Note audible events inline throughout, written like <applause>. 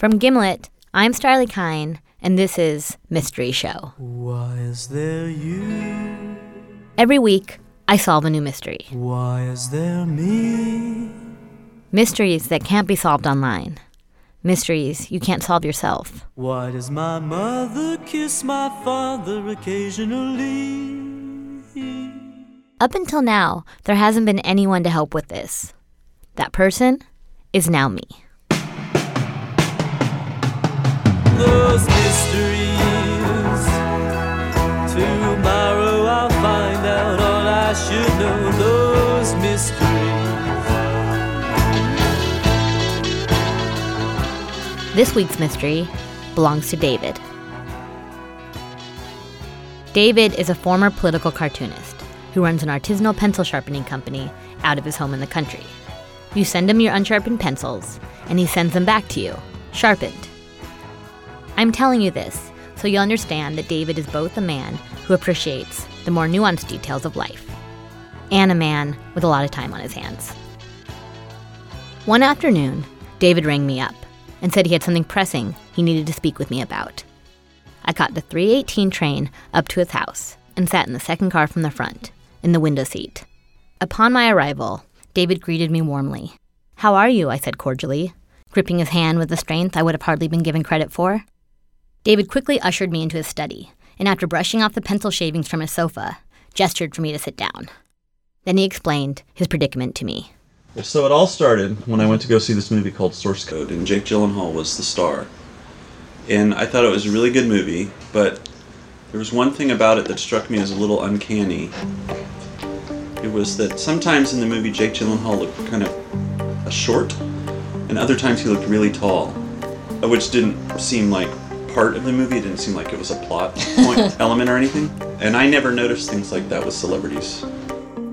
From Gimlet, I'm Starlee Kine, and this is Mystery Show. Why is there you? Every week, I solve a new mystery. Why is there me? Mysteries that can't be solved online. Mysteries you can't solve yourself. Why does my mother kiss my father occasionally? Up until now, there hasn't been anyone to help with this. That person is now me. Those mysteries. Tomorrow I'll find out all I should know. Those mysteries. This week's mystery belongs to David. David is a former political cartoonist who runs an artisanal pencil sharpening company out of his home in the country. You send him your unsharpened pencils, and he sends them back to you, sharpened. I'm telling you this so you'll understand that David is both a man who appreciates the more nuanced details of life and a man with a lot of time on his hands. One afternoon, David rang me up and said he had something pressing he needed to speak with me about. I caught the 318 train up to his house and sat in the second car from the front, in the window seat. Upon my arrival, David greeted me warmly. How are you? I said cordially, gripping his hand with a strength I would have hardly been given credit for. David quickly ushered me into his study, and after brushing off the pencil shavings from his sofa, gestured for me to sit down. Then he explained his predicament to me. So it all started when I went to go see this movie called Source Code, and Jake Gyllenhaal was the star. And I thought it was a really good movie, but there was one thing about it that struck me as a little uncanny. It was that sometimes in the movie Jake Gyllenhaal looked kind of short, and other times he looked really tall, which didn't seem like part of the movie. It didn't seem like it was a plot point <laughs> element or anything. And I never noticed things like that with celebrities.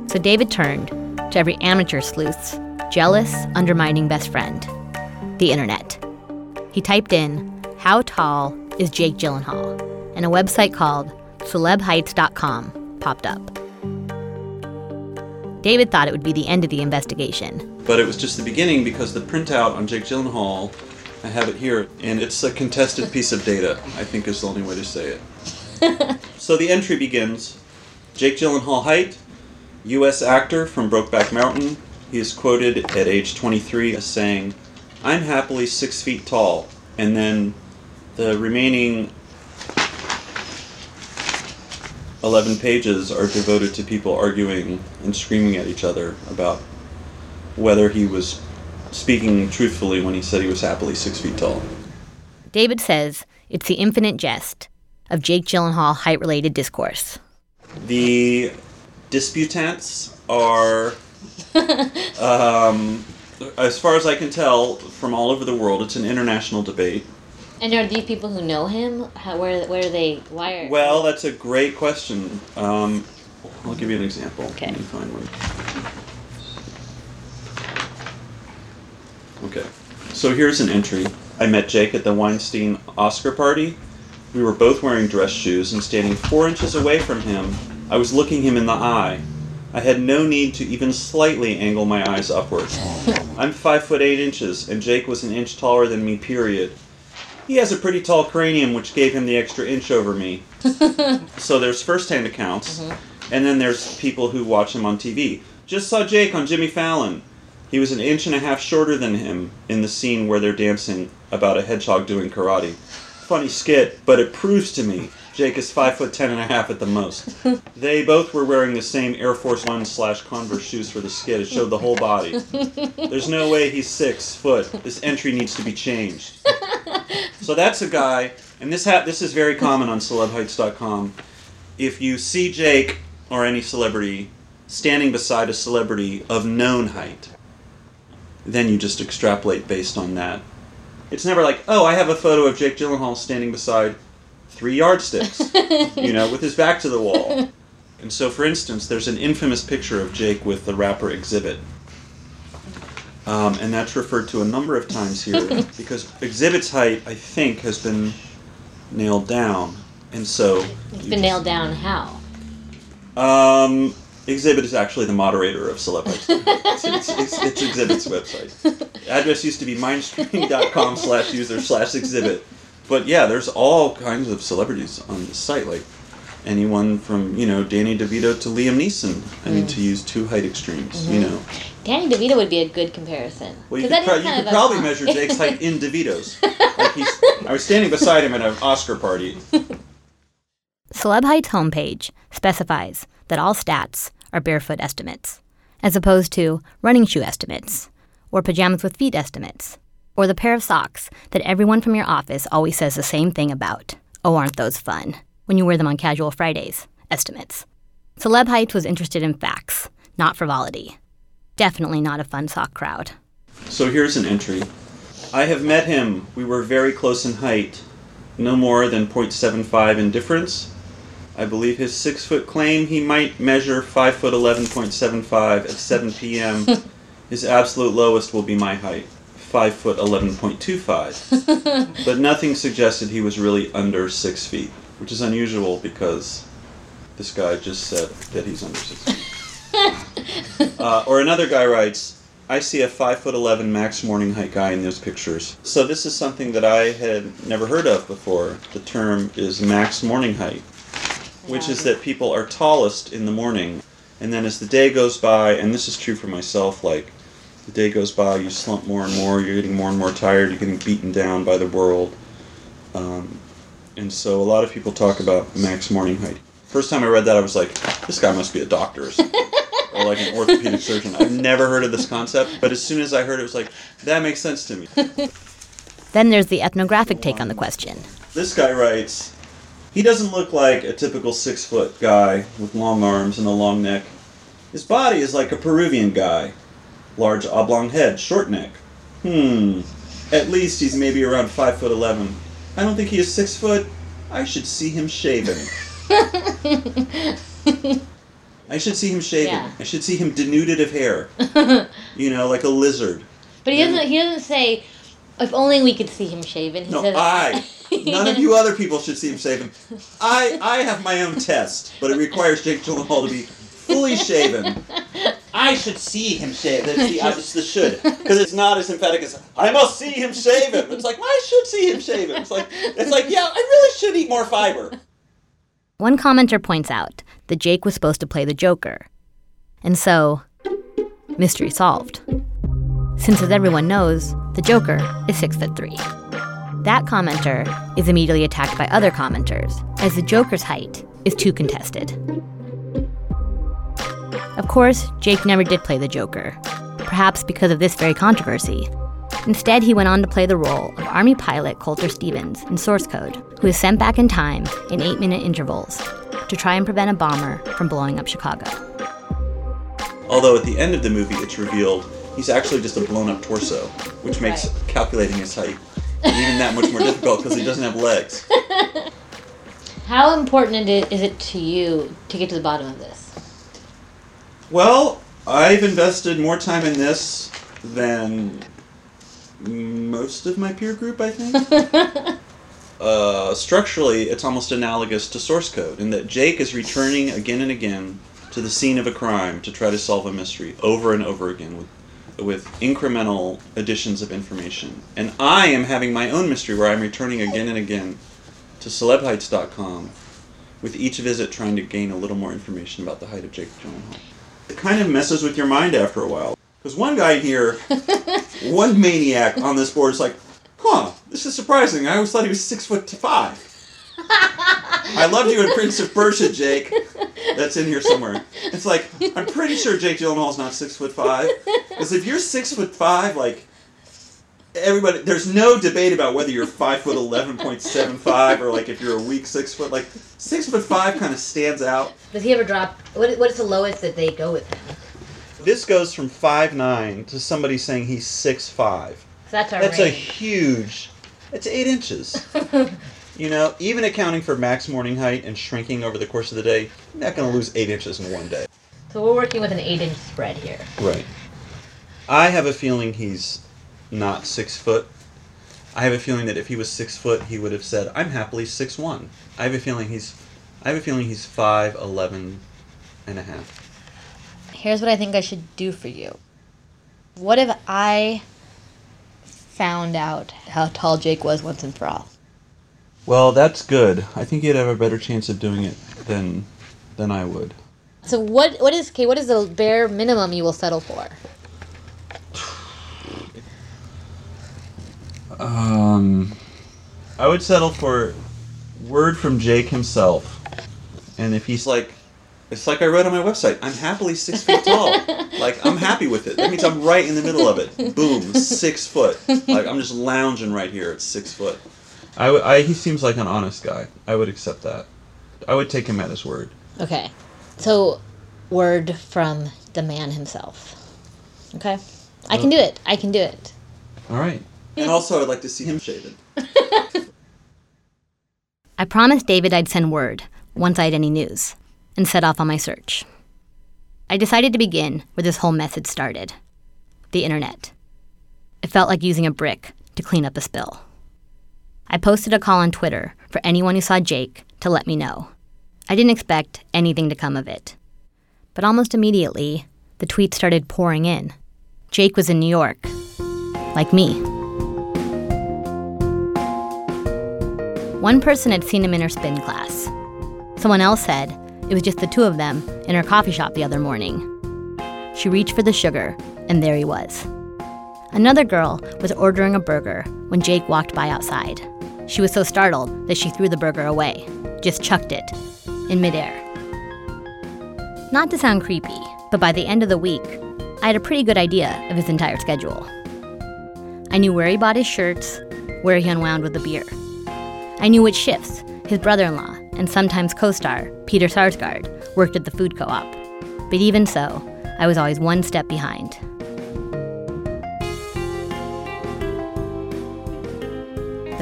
So David turned to every amateur sleuth's jealous, undermining best friend the internet. He typed in, How tall is Jake Gyllenhaal? and a website called celebheights.com popped up. David thought it would be the end of the investigation. But it was just the beginning because the printout on Jake Gyllenhaal, I have it here, and it's a contested piece of data, I think is the only way to say it. <laughs> so the entry begins Jake Gyllenhaal height, U.S. actor from Brokeback Mountain. He is quoted at age 23 as saying, I'm happily six feet tall. And then the remaining 11 pages are devoted to people arguing and screaming at each other about whether he was speaking truthfully when he said he was happily six feet tall. David says it's the infinite jest of Jake Gyllenhaal height related discourse. The disputants are, <laughs> um, as far as I can tell, from all over the world. It's an international debate. And are these people who know him? How, where, where are they? Why are? Well, that's a great question. Um, I'll give you an example. Okay. Let me find one. Okay. So here's an entry. I met Jake at the Weinstein Oscar party. We were both wearing dress shoes and standing four inches away from him. I was looking him in the eye. I had no need to even slightly angle my eyes upward. <laughs> I'm five foot eight inches, and Jake was an inch taller than me, period. He has a pretty tall cranium, which gave him the extra inch over me. <laughs> so there's first-hand accounts, mm-hmm. and then there's people who watch him on TV. Just saw Jake on Jimmy Fallon. He was an inch and a half shorter than him in the scene where they're dancing about a hedgehog doing karate. Funny skit, but it proves to me Jake is five foot ten and a half at the most. <laughs> they both were wearing the same Air Force One slash Converse shoes for the skit. It showed the whole body. <laughs> There's no way he's six foot. This entry needs to be changed. So that's a guy, and this ha- this is very common on celebheights.com. If you see Jake or any celebrity standing beside a celebrity of known height, then you just extrapolate based on that. It's never like, oh, I have a photo of Jake Gyllenhaal standing beside three yardsticks, <laughs> you know, with his back to the wall. And so, for instance, there's an infamous picture of Jake with the rapper Xzibit. Um, and that's referred to a number of times here <laughs> because Xzibit's height, I think, has been nailed down. And so. It's been nailed down how? Um, Xzibit is actually the moderator of Celeb Heights. <laughs> it's, it's, it's, it's Xzibit's website. <laughs> Address used to be mindstream.com slash user slash exhibit. But yeah, there's all kinds of celebrities on the site, like anyone from, you know, Danny DeVito to Liam Neeson. I mean, to mm. use two height extremes, you mm-hmm. know. Danny DeVito would be a good comparison. Well, you 'Cause could, pro- you could probably con- <laughs> measure Jake's height in DeVito's. Like he's, I was standing beside him at an Oscar party. Celeb Heights homepage specifies that all stats are barefoot estimates, as opposed to running shoe estimates, or pajamas with feet estimates, or the pair of socks that everyone from your office always says the same thing about. Oh, aren't those fun? When you wear them on casual Fridays estimates. Celeb Heights was interested in facts, not frivolity. Definitely not a fun sock crowd. So here's an entry. I have met him. We were very close in height, no more than 0.75 in difference. I believe his six foot claim he might measure 5 foot 11.75 at 7 p.m. <laughs> his absolute lowest will be my height, 5 foot 11.25. <laughs> but nothing suggested he was really under 6 feet, which is unusual because this guy just said that he's under 6 feet. <laughs> Uh, or another guy writes, I see a five foot eleven max morning height guy in those pictures. So this is something that I had never heard of before. The term is max morning height, which is that people are tallest in the morning, and then as the day goes by, and this is true for myself, like the day goes by, you slump more and more, you're getting more and more tired, you're getting beaten down by the world, um, and so a lot of people talk about max morning height. First time I read that, I was like, this guy must be a doctor or something. or like an orthopedic surgeon. I've never heard of this concept, but as soon as I heard it, it was like, that makes sense to me. <laughs> Then there's the ethnographic take on the question. This guy writes, he doesn't look like a typical six foot guy with long arms and a long neck. His body is like a Peruvian guy. Large oblong head, short neck. Hmm. At least he's maybe around five foot eleven. I don't think he is six foot. I should see him shaven. <laughs> I should see him shaven. Yeah. I should see him denuded of hair. <laughs> you know, like a lizard. But he doesn't. He doesn't say, "If only we could see him shaven." He No, says, I. <laughs> None of you other people should see him shaven. I I have my own test, but it requires Jake Gyllenhaal to be fully shaven. I should see him shaven. It's the, it's the should because it's not as emphatic as I must see him shaven. It's like I should see him shaven. It's like it's like yeah, I really should eat more fiber. One commenter points out that Jake was supposed to play the Joker. And so, mystery solved. Since, as everyone knows, the Joker is six foot three. That commenter is immediately attacked by other commenters, as the Joker's height is too contested. Of course, Jake never did play the Joker, perhaps because of this very controversy. Instead, he went on to play the role of Army pilot Colter Stevens in Source Code, who is sent back in time in eight minute intervals to try and prevent a bomber from blowing up Chicago. Although at the end of the movie, it's revealed he's actually just a blown up torso, which makes Right. calculating his height even that much more difficult because he doesn't have legs. <laughs> How important is it to you to get to the bottom of this? Well, I've invested more time in this than most of my peer group, I think. <laughs> uh, structurally, it's almost analogous to source code in that Jake is returning again and again to the scene of a crime to try to solve a mystery over and over again with with incremental additions of information. And I am having my own mystery where I'm returning again and again to celebheights.com with each visit trying to gain a little more information about the height of Jake Gyllenhaal. It kind of messes with your mind after a while. Because one guy here, <laughs> one maniac on this board is like, huh, this is surprising. I always thought he was six foot five. I loved you in Prince of Persia, Jake. That's in here somewhere. It's like, I'm pretty sure Jake Gyllenhaal's not six foot five. Because if you're six foot five, like, everybody, there's no debate about whether you're five foot eleven point seven five or like if you're a weak six foot. Like, six foot five kind of stands out. Does he ever drop? What, what is the lowest that they go with him? This goes from five nine to somebody saying he's six five. So that's our That's a huge. It's eight inches. <laughs> you know, even accounting for max morning height and shrinking over the course of the day, you're not going to lose eight inches in one day. so we're working with an eight-inch spread here. Right. I have a feeling he's not six foot. I have a feeling that if he was six foot, he would have said, "I'm happily six one." I have a feeling he's, I have a feeling he's five eleven, and a half. here's what I think I should do for you. What if I found out how tall Jake was once and for all? Well, that's good. I think you'd have a better chance of doing it than than I would. So what what is okay, what is the bare minimum you will settle for? Um, I would settle for word from Jake himself, and if he's like, it's like I wrote on my website. I'm happily six feet tall. <laughs> like I'm happy with it. That means I'm right in the middle of it. Boom, six foot. Like I'm just lounging right here at six foot. I, w- I he seems like an honest guy. I would accept that. I would take him at his word. Okay. So word from the man himself. Okay? I can do it. I can do it. All right. And also, I'd like to see him shaven. <laughs> I promised David I'd send word once I had any news and set off on my search. I decided to begin where this whole mess had started the internet. It felt like using a brick to clean up a spill. I posted a call on Twitter for anyone who saw Jake to let me know. I didn't expect anything to come of it. But almost immediately, the tweets started pouring in. Jake was in New York, like me. One person had seen him in her spin class. Someone else said it was just the two of them in her coffee shop the other morning. She reached for the sugar, and there he was. Another girl was ordering a burger when Jake walked by outside. She was so startled that she threw the burger away, just chucked it, in midair. Not to sound creepy, but by the end of the week, I had a pretty good idea of his entire schedule. I knew where he bought his shirts, where he unwound with the beer. I knew which shifts his brother in law and sometimes co star, Peter Sarsgaard, worked at the food co op. But even so, I was always one step behind.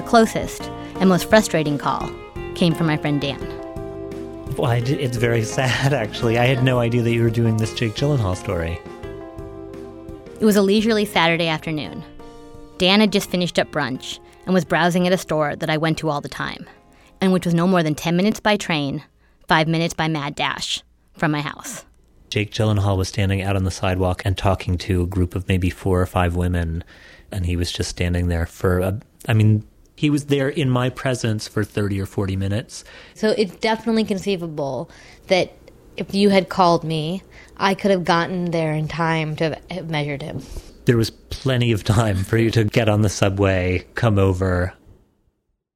Closest and most frustrating call came from my friend Dan. Well, it's very <laughs> sad, actually. I had no idea that you were doing this Jake Gyllenhaal story. It was a leisurely Saturday afternoon. Dan had just finished up brunch and was browsing at a store that I went to all the time, and which was no more than 10 minutes by train, 5 minutes by mad dash from my house. Jake Gyllenhaal was standing out on the sidewalk and talking to a group of maybe four or five women, and he was just standing there for a, I mean, he was there in my presence for 30 or 40 minutes. So it's definitely conceivable that if you had called me, I could have gotten there in time to have measured him. There was plenty of time for you to get on the subway, come over.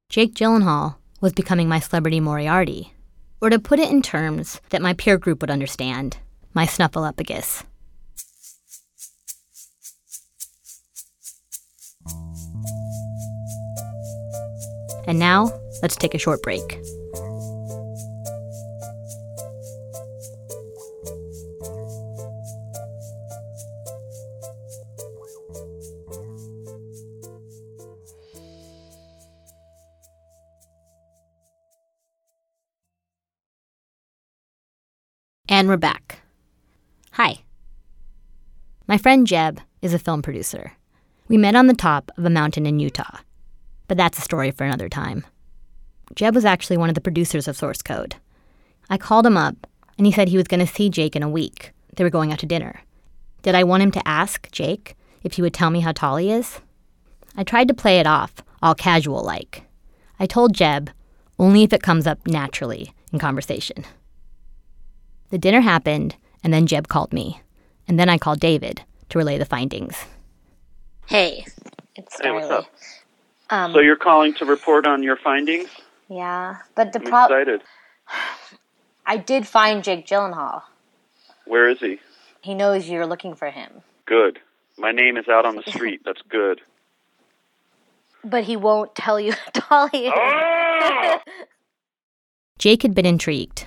Jake Gyllenhaal was becoming my celebrity Moriarty. Or to put it in terms that my peer group would understand, my snuffleupagus. And now, let's take a short break. And we're back. Hi. My friend Jeb is a film producer. We met on the top of a mountain in Utah, but that's a story for another time. Jeb was actually one of the producers of Source Code. I called him up, and he said he was going to see Jake in a week. They were going out to dinner. Did I want him to ask Jake if he would tell me how tall he is? I tried to play it off, all casual like. I told Jeb only if it comes up naturally in conversation. The dinner happened, and then Jeb called me. And then I called David to relay the findings. Hey, it's Hey, what's up? Um, So you're calling to report on your findings? yeah, but the I'm problem excited. I did find Jake Gyllenhaal. Where is he? He knows you're looking for him, Good. My name is out on the <laughs> street. That's good. but he won't tell you <laughs> how tall he is. Oh! <laughs> Jake had been intrigued,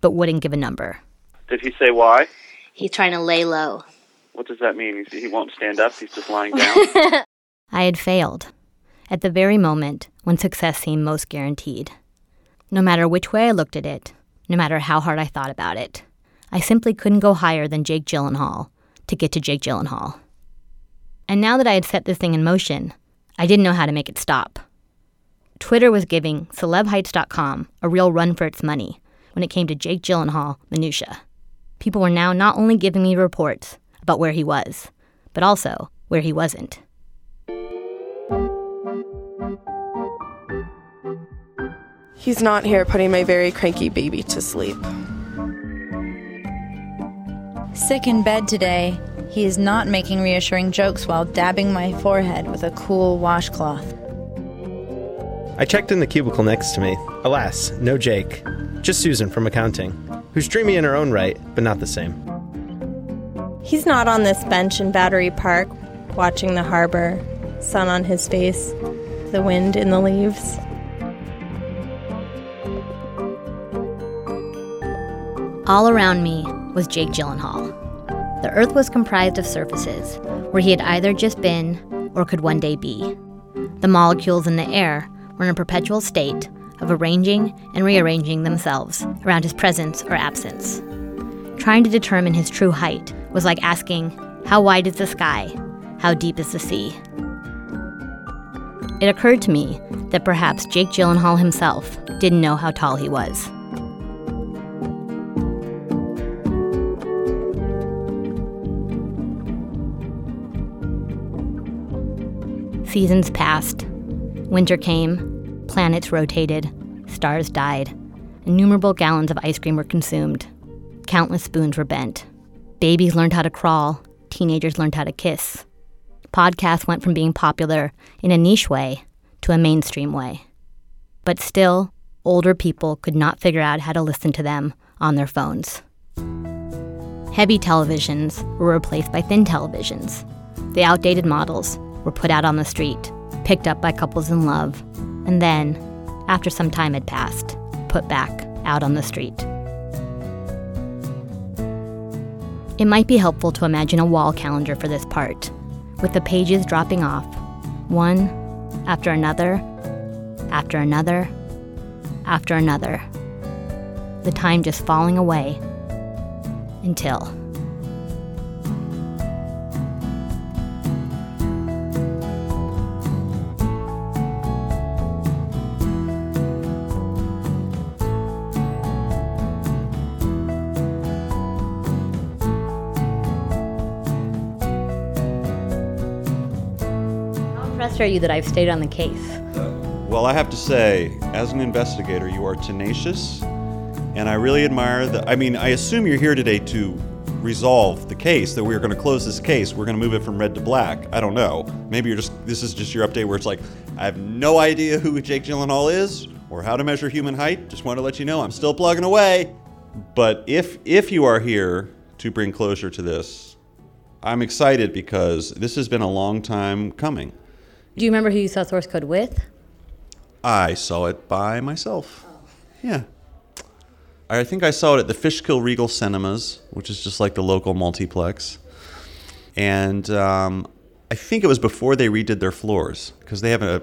but wouldn't give a number. Did he say why? He's trying to lay low. What does that mean? He he won't stand up. He's just lying down. I had failed at the very moment when success seemed most guaranteed. No matter which way I looked at it, no matter how hard I thought about it, I simply couldn't go higher than Jake Gyllenhaal to get to Jake Gyllenhaal. And now that I had set this thing in motion, I didn't know how to make it stop. Twitter was giving celebheights.com a real run for its money when it came to Jake Gyllenhaal minutia. People were now not only giving me reports about where he was, but also where he wasn't. He's not here putting my very cranky baby to sleep. Sick in bed today, he is not making reassuring jokes while dabbing my forehead with a cool washcloth. I checked in the cubicle next to me. Alas, no Jake. Just Susan from accounting, who's dreamy in her own right, but not the same. He's not on this bench in Battery Park, watching the harbor, sun on his face, the wind in the leaves. All around me was Jake Gyllenhaal. The Earth was comprised of surfaces where he had either just been or could one day be. The molecules in the air were in a perpetual state of arranging and rearranging themselves around his presence or absence. Trying to determine his true height was like asking, How wide is the sky? How deep is the sea? It occurred to me that perhaps Jake Gyllenhaal himself didn't know how tall he was. Seasons passed. Winter came. Planets rotated. Stars died. Innumerable gallons of ice cream were consumed. Countless spoons were bent. Babies learned how to crawl. Teenagers learned how to kiss. Podcasts went from being popular in a niche way to a mainstream way. But still, older people could not figure out how to listen to them on their phones. Heavy televisions were replaced by thin televisions. The outdated models were put out on the street, picked up by couples in love, and then, after some time had passed, put back out on the street. It might be helpful to imagine a wall calendar for this part, with the pages dropping off, one after another, after another, after another. The time just falling away until. Are you that I've stayed on the case? Well, I have to say, as an investigator, you are tenacious, and I really admire that. I mean, I assume you're here today to resolve the case, that we're going to close this case. We're going to move it from red to black. I don't know. Maybe you're just. This is just your update where it's like, I have no idea who Jake Gyllenhaal is or how to measure human height. Just want to let you know I'm still plugging away. But if if you are here to bring closure to this, I'm excited because this has been a long time coming. Do you remember who you saw source code with? I saw it by myself. Yeah. I think I saw it at the Fishkill Regal Cinemas, which is just like the local multiplex. And um, I think it was before they redid their floors because they have a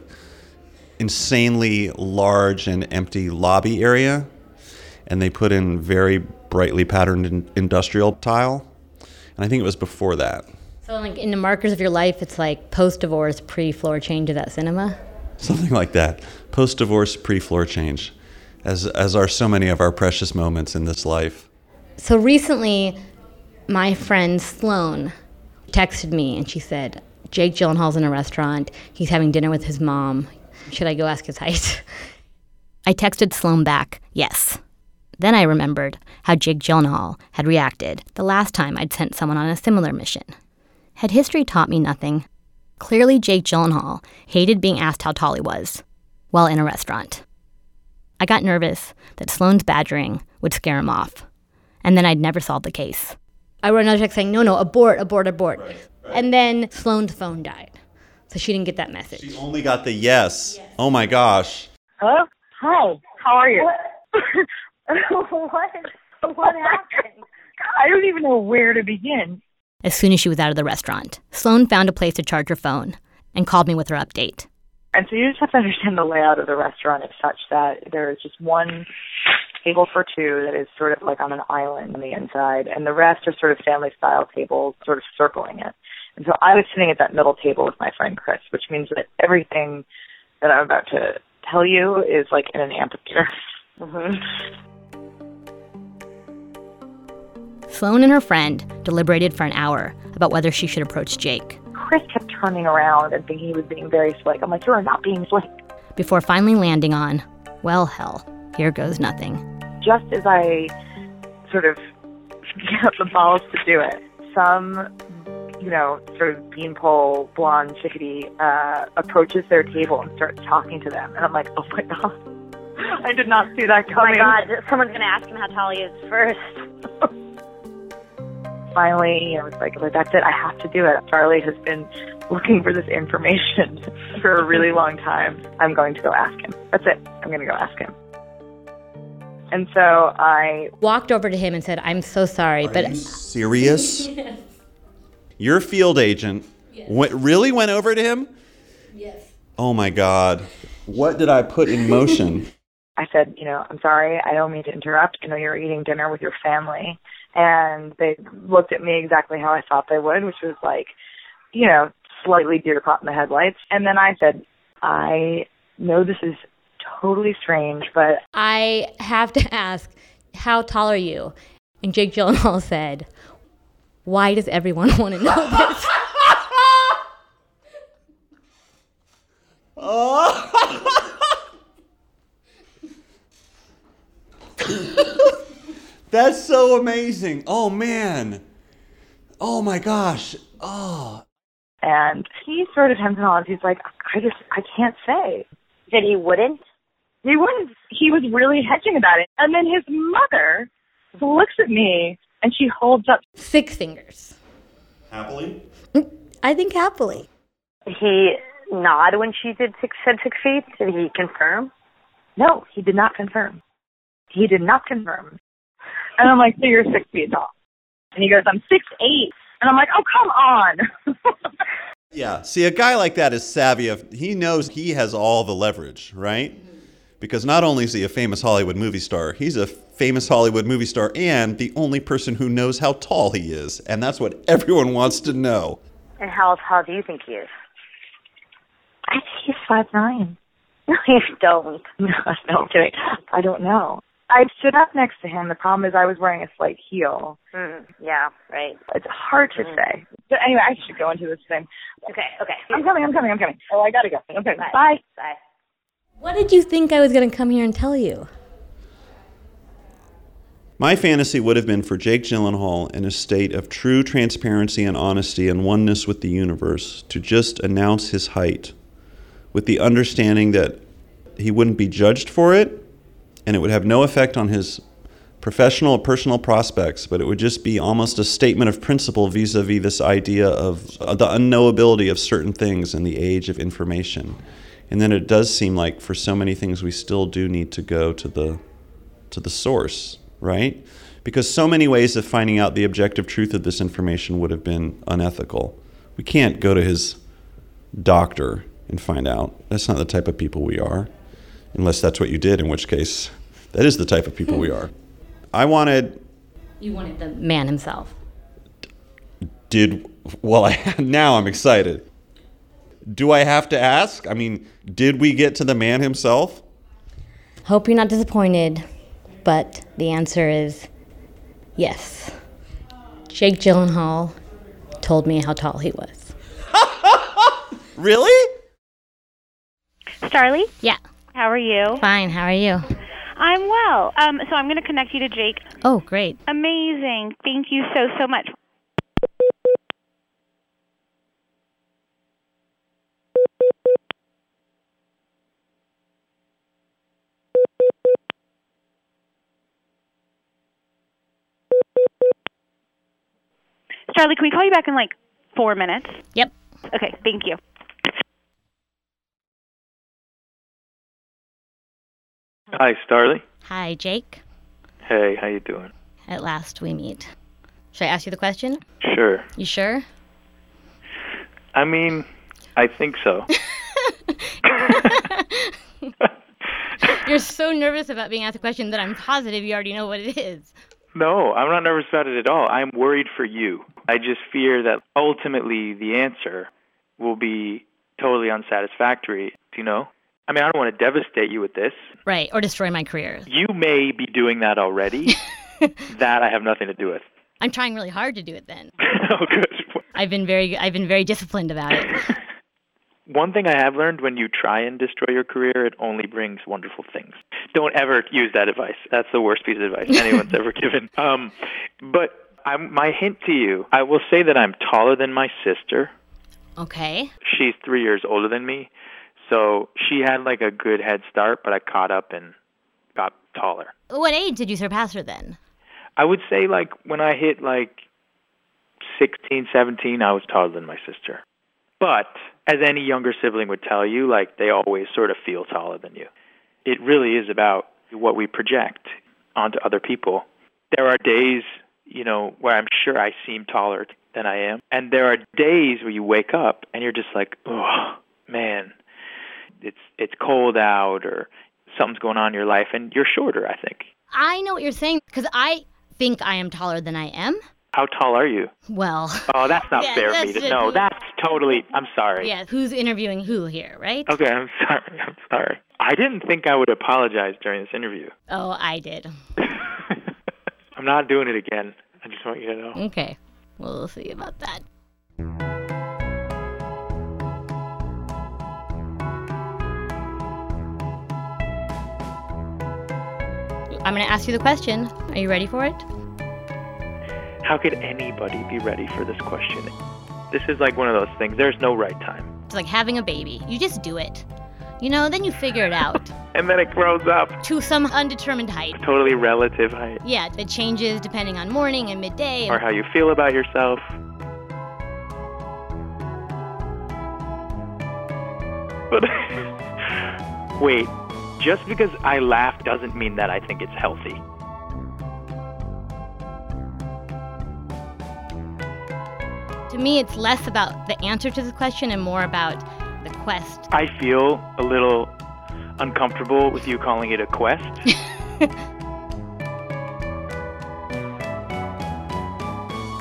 insanely large and empty lobby area, and they put in very brightly patterned in- industrial tile. And I think it was before that. So, like in the markers of your life, it's like post divorce, pre floor change of that cinema. Something like that. Post divorce, pre floor change, as, as are so many of our precious moments in this life. So recently, my friend Sloan texted me and she said, Jake Gyllenhaal's in a restaurant. He's having dinner with his mom. Should I go ask his height? <laughs> I texted Sloan back, yes. Then I remembered how Jake Gyllenhaal had reacted the last time I'd sent someone on a similar mission. Had history taught me nothing? Clearly, Jake Gyllenhaal hated being asked how tall he was while in a restaurant. I got nervous that Sloane's badgering would scare him off, and then I'd never solve the case. I wrote another text saying, no, no, abort, abort, abort. And then Sloane's phone died, so she didn't get that message. She only got the yes. Oh my gosh. Hello? Hi. How are you? <laughs> what? What <laughs> happened? I don't even know where to begin. As soon as she was out of the restaurant, Sloan found a place to charge her phone and called me with her update. And so you just have to understand the layout of the restaurant is such that there is just one table for two that is sort of like on an island on the inside, and the rest are sort of family style tables sort of circling it. And so I was sitting at that middle table with my friend Chris, which means that everything that I'm about to tell you is like in an amphitheater. Mhm. Sloan and her friend deliberated for an hour about whether she should approach Jake Chris kept turning around and thinking he was being very slick. I'm like, you are not being slick. before finally landing on, well, hell, here goes nothing. Just as I sort of <laughs> get the balls to do it, some, you know, sort of beanpole blonde chickadee uh, approaches their table and starts talking to them. And I'm like, oh my <laughs> God. I did not see that coming. Oh my god, someone's gonna ask him how tall he is first. Finally, I was like, well, that's it. I have to do it. Charlie has been looking for this information <laughs> for a really long time. I'm going to go ask him. That's it. I'm going to go ask him. And so I Walked over to him and said, I'm so sorry, but Serious? <laughs> Your field agent went, really went over to him? Yes. Oh my God. What did I put in motion? <laughs> I said, you know, I'm sorry, I don't mean to interrupt. I know you're eating dinner with your family. And they looked at me exactly how I thought they would, which was like, you know, slightly deer caught in the headlights. And then I said, I know this is totally strange, but I have to <laughs> ask, how tall are you? And Jake Gyllenhaal said, why does everyone <laughs> want to know this? <laughs> Oh. That's so amazing. Oh man. Oh my gosh. Oh. and he sort of hems and haws. He's like, I just, I can't say. Said he wouldn't? He was, he was really hedging about it. And then his mother looks at me and she holds up Six fingers. Happily? Mm, I think happily. He nod when she did six said six feet? Did he confirm? No, he did not confirm. He did not confirm. And I'm like, so you're six feet tall. And he goes, I'm six eight. And I'm like, oh, come on. <laughs> Yeah. See, a guy like that is savvy. Of, he knows he has all the leverage, right? Because not only is he a famous Hollywood movie star, he's a famous Hollywood movie star and the only person who knows how tall he is. And that's what everyone wants to know. And how tall do you think he is? I think he's five nine. No, <laughs> you don't. No, <laughs> no, I'm kidding. I don't know. I stood up next to him. The problem is I was wearing a slight heel. Mm, yeah, right. It's hard to say. But anyway, I should go into this thing. Okay, okay. I'm coming, I'm coming, I'm coming. Oh, I gotta go. Okay, Bye. bye. Bye. What did you think I was going to come here and tell you? My fantasy would have been for Jake Gyllenhaal in a state of true transparency and honesty and oneness with the universe to just announce his height with the understanding that he wouldn't be judged for it and it would have no effect on his professional or personal prospects, but it would just be almost a statement of principle vis a vis this idea of uh, the unknowability of certain things in the age of information. And then it does seem like for so many things we still do need to go to the to the source, right? Because so many ways of finding out the objective truth of this information would have been unethical. We can't go to his doctor and find out. That's not the type of people we are. Unless that's what you did, in which case, that is the type of people we hmm. are. I wanted, You wanted the man himself. did, well, I, <laughs> now I'm excited. Do I have to ask? I mean, did we get to the man himself? Hope you're not disappointed, but the answer is yes. Jake Gyllenhaal told me how tall he was. <laughs> Really? Starlee, Yeah, how are you? fine. How are you? I'm well. Um, so I'm going to connect you to Jake. Oh, great. Amazing. Thank you so, so much. Charlie, can we call you back in like four minutes? Yep. Okay, thank you. Hi, Starlee. Hi, Jake. Hey, how you doing? At last we meet. Should I ask you the question? Sure. You sure? I mean, I think so. <laughs> <laughs> You're so nervous about being asked a question that I'm positive you already know what it is. no, I'm not nervous about it at all. I'm worried for you. I just fear that ultimately the answer will be totally unsatisfactory. Do you know? I mean, I don't want to devastate you with this. Right, or destroy my career. You may be doing that already. <laughs> that I have nothing to do with. I'm trying really hard to do it then. <laughs> oh, good. I've been very I've been very disciplined about it. <laughs> One thing I have learned when you try and destroy your career, it only brings wonderful things. Don't ever use that advice. That's the worst piece of advice anyone's ever given. Um, but I'm, my hint to you, I will say that I'm taller than my sister. Okay. She's three years older than me, so she had like a good head start, but I caught up and got taller. What age did you surpass her then? I would say like when I hit like 16, 17, I was taller than my sister. But as any younger sibling would tell you, like they always sort of feel taller than you. It really is about what we project onto other people. There are days, you know, where I'm sure I seem taller than I am, and there are days where you wake up and you're just like, "Oh, man, it's it's cold out or something's going on in your life and you're shorter, I think." I know what you're saying because I think I am taller than I am. How tall are you? Well, Oh, that's not <laughs> Yeah, fair of me to know. That's totally I'm sorry. yeah, who's interviewing who here, right? Okay, I'm <laughs> sorry. I'm sorry. I didn't think I would apologize during this interview. Oh, I did. <laughs> I'm not doing it again. I just want you to know. Okay. We'll see about that. I'm going to ask you the question. Are you ready for it? How could anybody be ready for this question? This is like one of those things. There's no right time. It's like having a baby. You just do it. You know, then you figure it out <laughs> And then it grows up. to some undetermined height. Totally relative height. Yeah, it changes depending on morning and midday. Or how you feel about yourself. But <laughs> wait, just because I laugh doesn't mean that I think it's healthy. To me, it's less about the answer to the question and more about the quest. I feel a little uncomfortable with you calling it a quest. <laughs>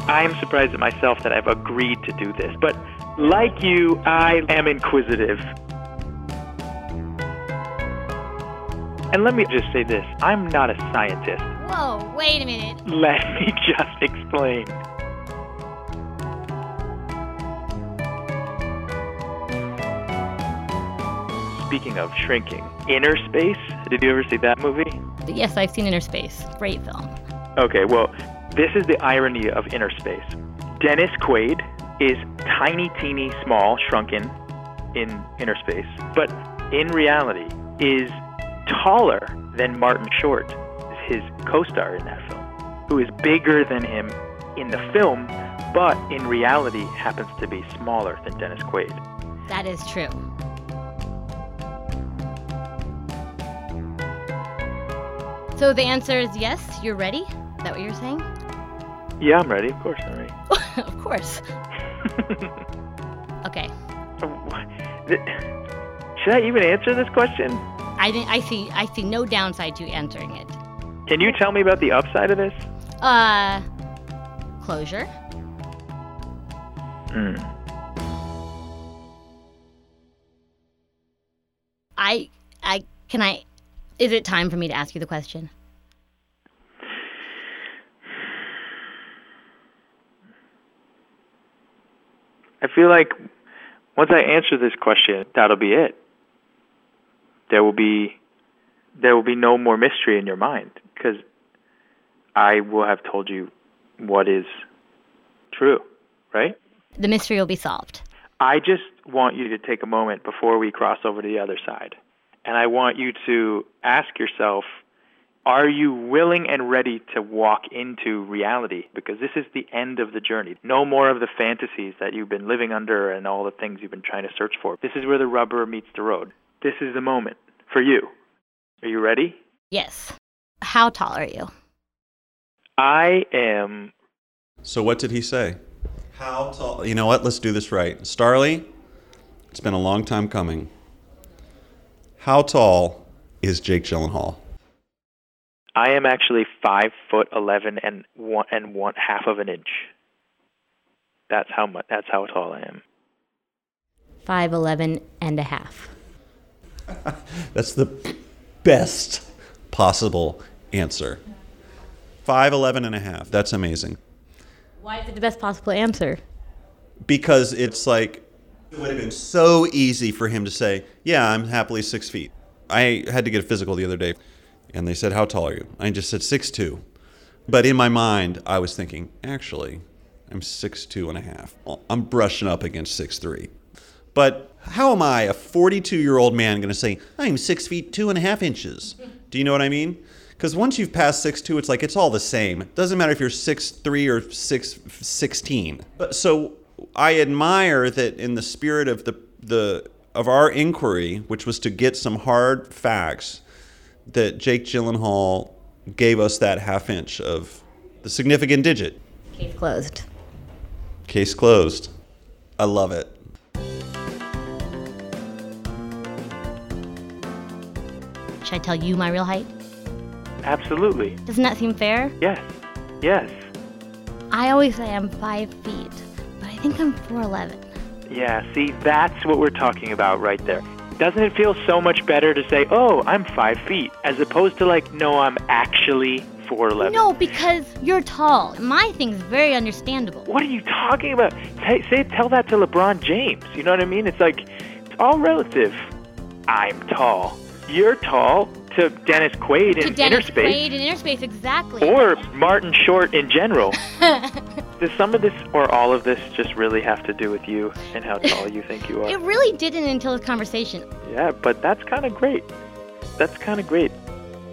I am surprised at myself that I've agreed to do this, but like you, I am inquisitive. And let me just say this I'm not a scientist. Whoa, wait a minute. Let me <laughs> just explain. Speaking of shrinking, Inner Space, did you ever see that movie? Yes, I've seen Innerspace. Great film. Okay, well, this is the irony of Innerspace. Dennis Quaid is tiny, teeny, small, shrunken in Innerspace, but in reality is taller than Martin Short, his co-star in that film, who is bigger than him in the film, but in reality happens to be smaller than Dennis Quaid. That is true. So the answer is yes, you're ready? Is that what you're saying? Yeah, I'm ready. Of course, I'm ready. <laughs> of course. <laughs> Okay. Should I even answer this question? I think I see I see no downside to answering it. Can you tell me about the upside of this? Uh closure. Hmm. I I can I is it time for me to ask you the question? I feel like once I answer this question, that'll be it. There will be there will be no more mystery in your mind because I will have told you what is true, right? The mystery will be solved. I just want you to take a moment before we cross over to the other side. And I want you to ask yourself, are you willing and ready to walk into reality? Because this is the end of the journey. No more of the fantasies that you've been living under and all the things you've been trying to search for. This is where the rubber meets the road. This is the moment for you. Are you ready? Yes. How tall are you? I am. So what did he say? How tall? You know what? Let's do this right. Starlee, it's been a long time coming. How tall is Jake Gyllenhaal? I am actually five foot eleven and one and one half of an inch. That's how much. That's how tall I am. Five eleven and a half. <laughs> That's the best possible answer. 5'11 and a half. That's amazing. Why is it the best possible answer? because it's like it would have been so easy for him to say, "Yeah, I'm happily six feet." I had to get a physical the other day, and they said, "How tall are you?" I just said six two, but in my mind, I was thinking, actually, I'm six two and a half. I'm brushing up against six three. But how am I, a 42 year old man, going to say I'm six feet two and a half inches? Do you know what I mean? Because once you've passed six two, it's like it's all the same. It doesn't matter if you're six three or six sixteen. But so I admire that in the spirit of the the of our inquiry, which was to get some hard facts, that Jake Gyllenhaal gave us that half inch of the significant digit. Case closed. Case closed. I love it. Should I tell you my real height? Absolutely. Doesn't that seem fair? Yes. Yes. I always say I'm five feet, but I think I'm 4'11. Yeah, see, that's what we're talking about right there. Doesn't it feel so much better to say, oh, I'm five feet, as opposed to like, no, I'm actually 4'11? No, because you're tall. My thing's very understandable. What are you talking about? Say, say, tell that to LeBron James. You know what I mean? It's like, it's all relative. I'm tall. You're tall to Dennis Quaid in to Dennis Innerspace. Quaid in Innerspace, exactly. Or Martin Short in general. <laughs> Does some of this or all of this just really have to do with you and how tall you think you are? it really didn't until this conversation. Yeah, but that's kind of great. That's kind of great.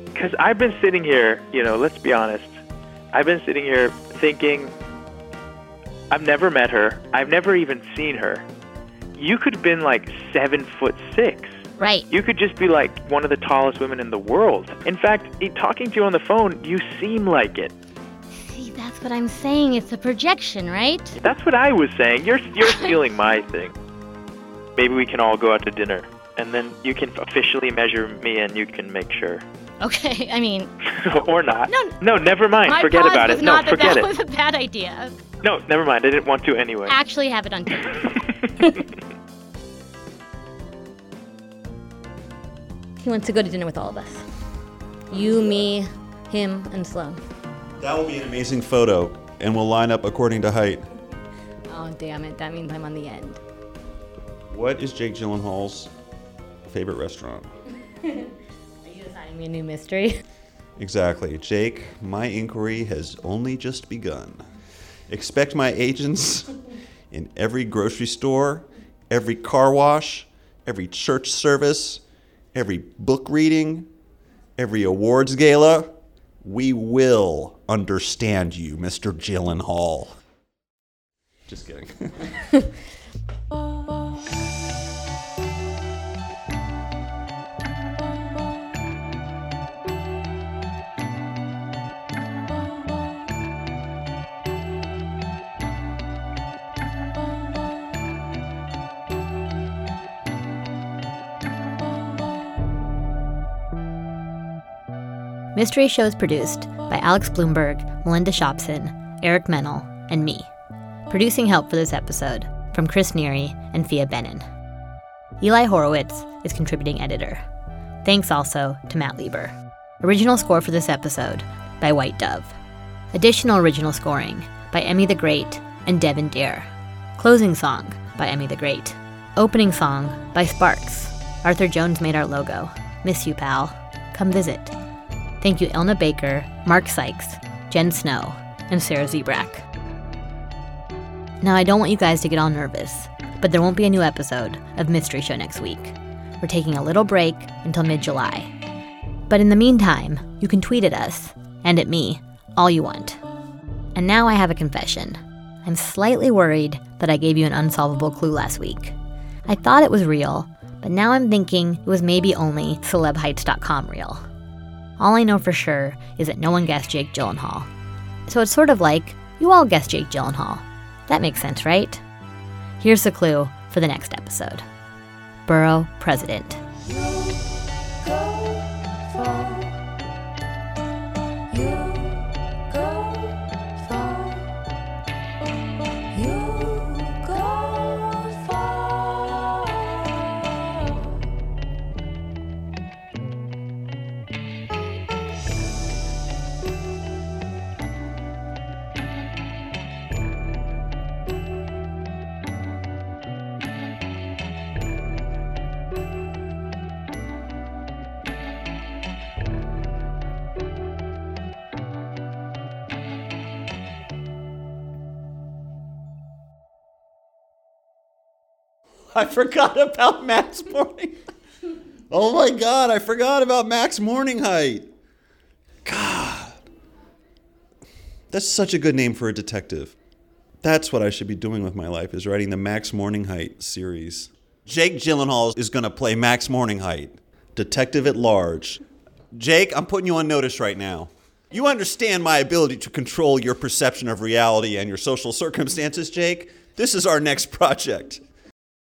Because I've been sitting here, you know, let's be honest. I've been sitting here thinking, I've never met her. I've never even seen her. You could have been like seven foot six. Right. You could just be like one of the tallest women in the world. In fact, talking to you on the phone, you seem like it. See, that's what I'm saying. It's a projection, right? That's what I was saying. You're you're <laughs> stealing my thing. Maybe we can all go out to dinner, and then you can officially measure me, and you can make sure, Okay, <laughs> I mean, <laughs> or not. No. no, never mind. Forget about it. No, not that forget that it. was a bad idea. No, never mind. I didn't want to anyway. Actually, have it on tape. He wants to go to dinner with all of us. You, me, him, and Sloan. That will be an amazing photo, and we'll line up according to height. Oh, damn it. That means I'm on the end. What is Jake Gyllenhaal's favorite restaurant? <laughs> Are you assigning me a new mystery? Exactly. Jake, my inquiry has only just begun. Expect my agents <laughs> in every grocery store, every car wash, every church service, every book reading, every awards gala. We will understand you, Mr. Gyllenhaal. Just kidding. <laughs> <laughs> Oh, Mystery Show is produced by Alex Blumberg, Melinda Shopsin, Eric Mennel, and me. Producing help for this episode from Chris Neary and Phia Bennin. Eli Horowitz is contributing editor. Thanks also to Matt Lieber. Original score for this episode by White Dove. Additional original scoring by Emmy the Great and Devin Dare. Closing song by Emmy the Great. Opening song by Sparks. Arthur Jones made our logo. Miss you, pal. Come visit. Thank you, Elna Baker, Mark Sykes, Jen Snow, and Sarah Zebrak. Now, I don't want you guys to get all nervous, but there won't be a new episode of Mystery Show next week. We're taking a little break until mid July. But in the meantime, you can tweet at us, and at me, all you want. And now I have a confession. I'm slightly worried that I gave you an unsolvable clue last week. I thought it was real, but now I'm thinking it was maybe only celebheights.com real. All I know for sure is that no one guessed Jake Gyllenhaal. So it's sort of like you all guessed Jake Gyllenhaal. That makes sense, right? Here's the clue for the next episode Borough President. I forgot about Max Morning. Oh my god, I forgot about Max Morning Height. God. That's such a good name for a detective. That's what I should be doing with my life is writing the Max Morning Height series. Jake Gyllenhaal is going to play Max Morning Height, detective at large. Jake, I'm putting you on notice right now. You understand my ability to control your perception of reality and your social circumstances, Jake? This is our next project.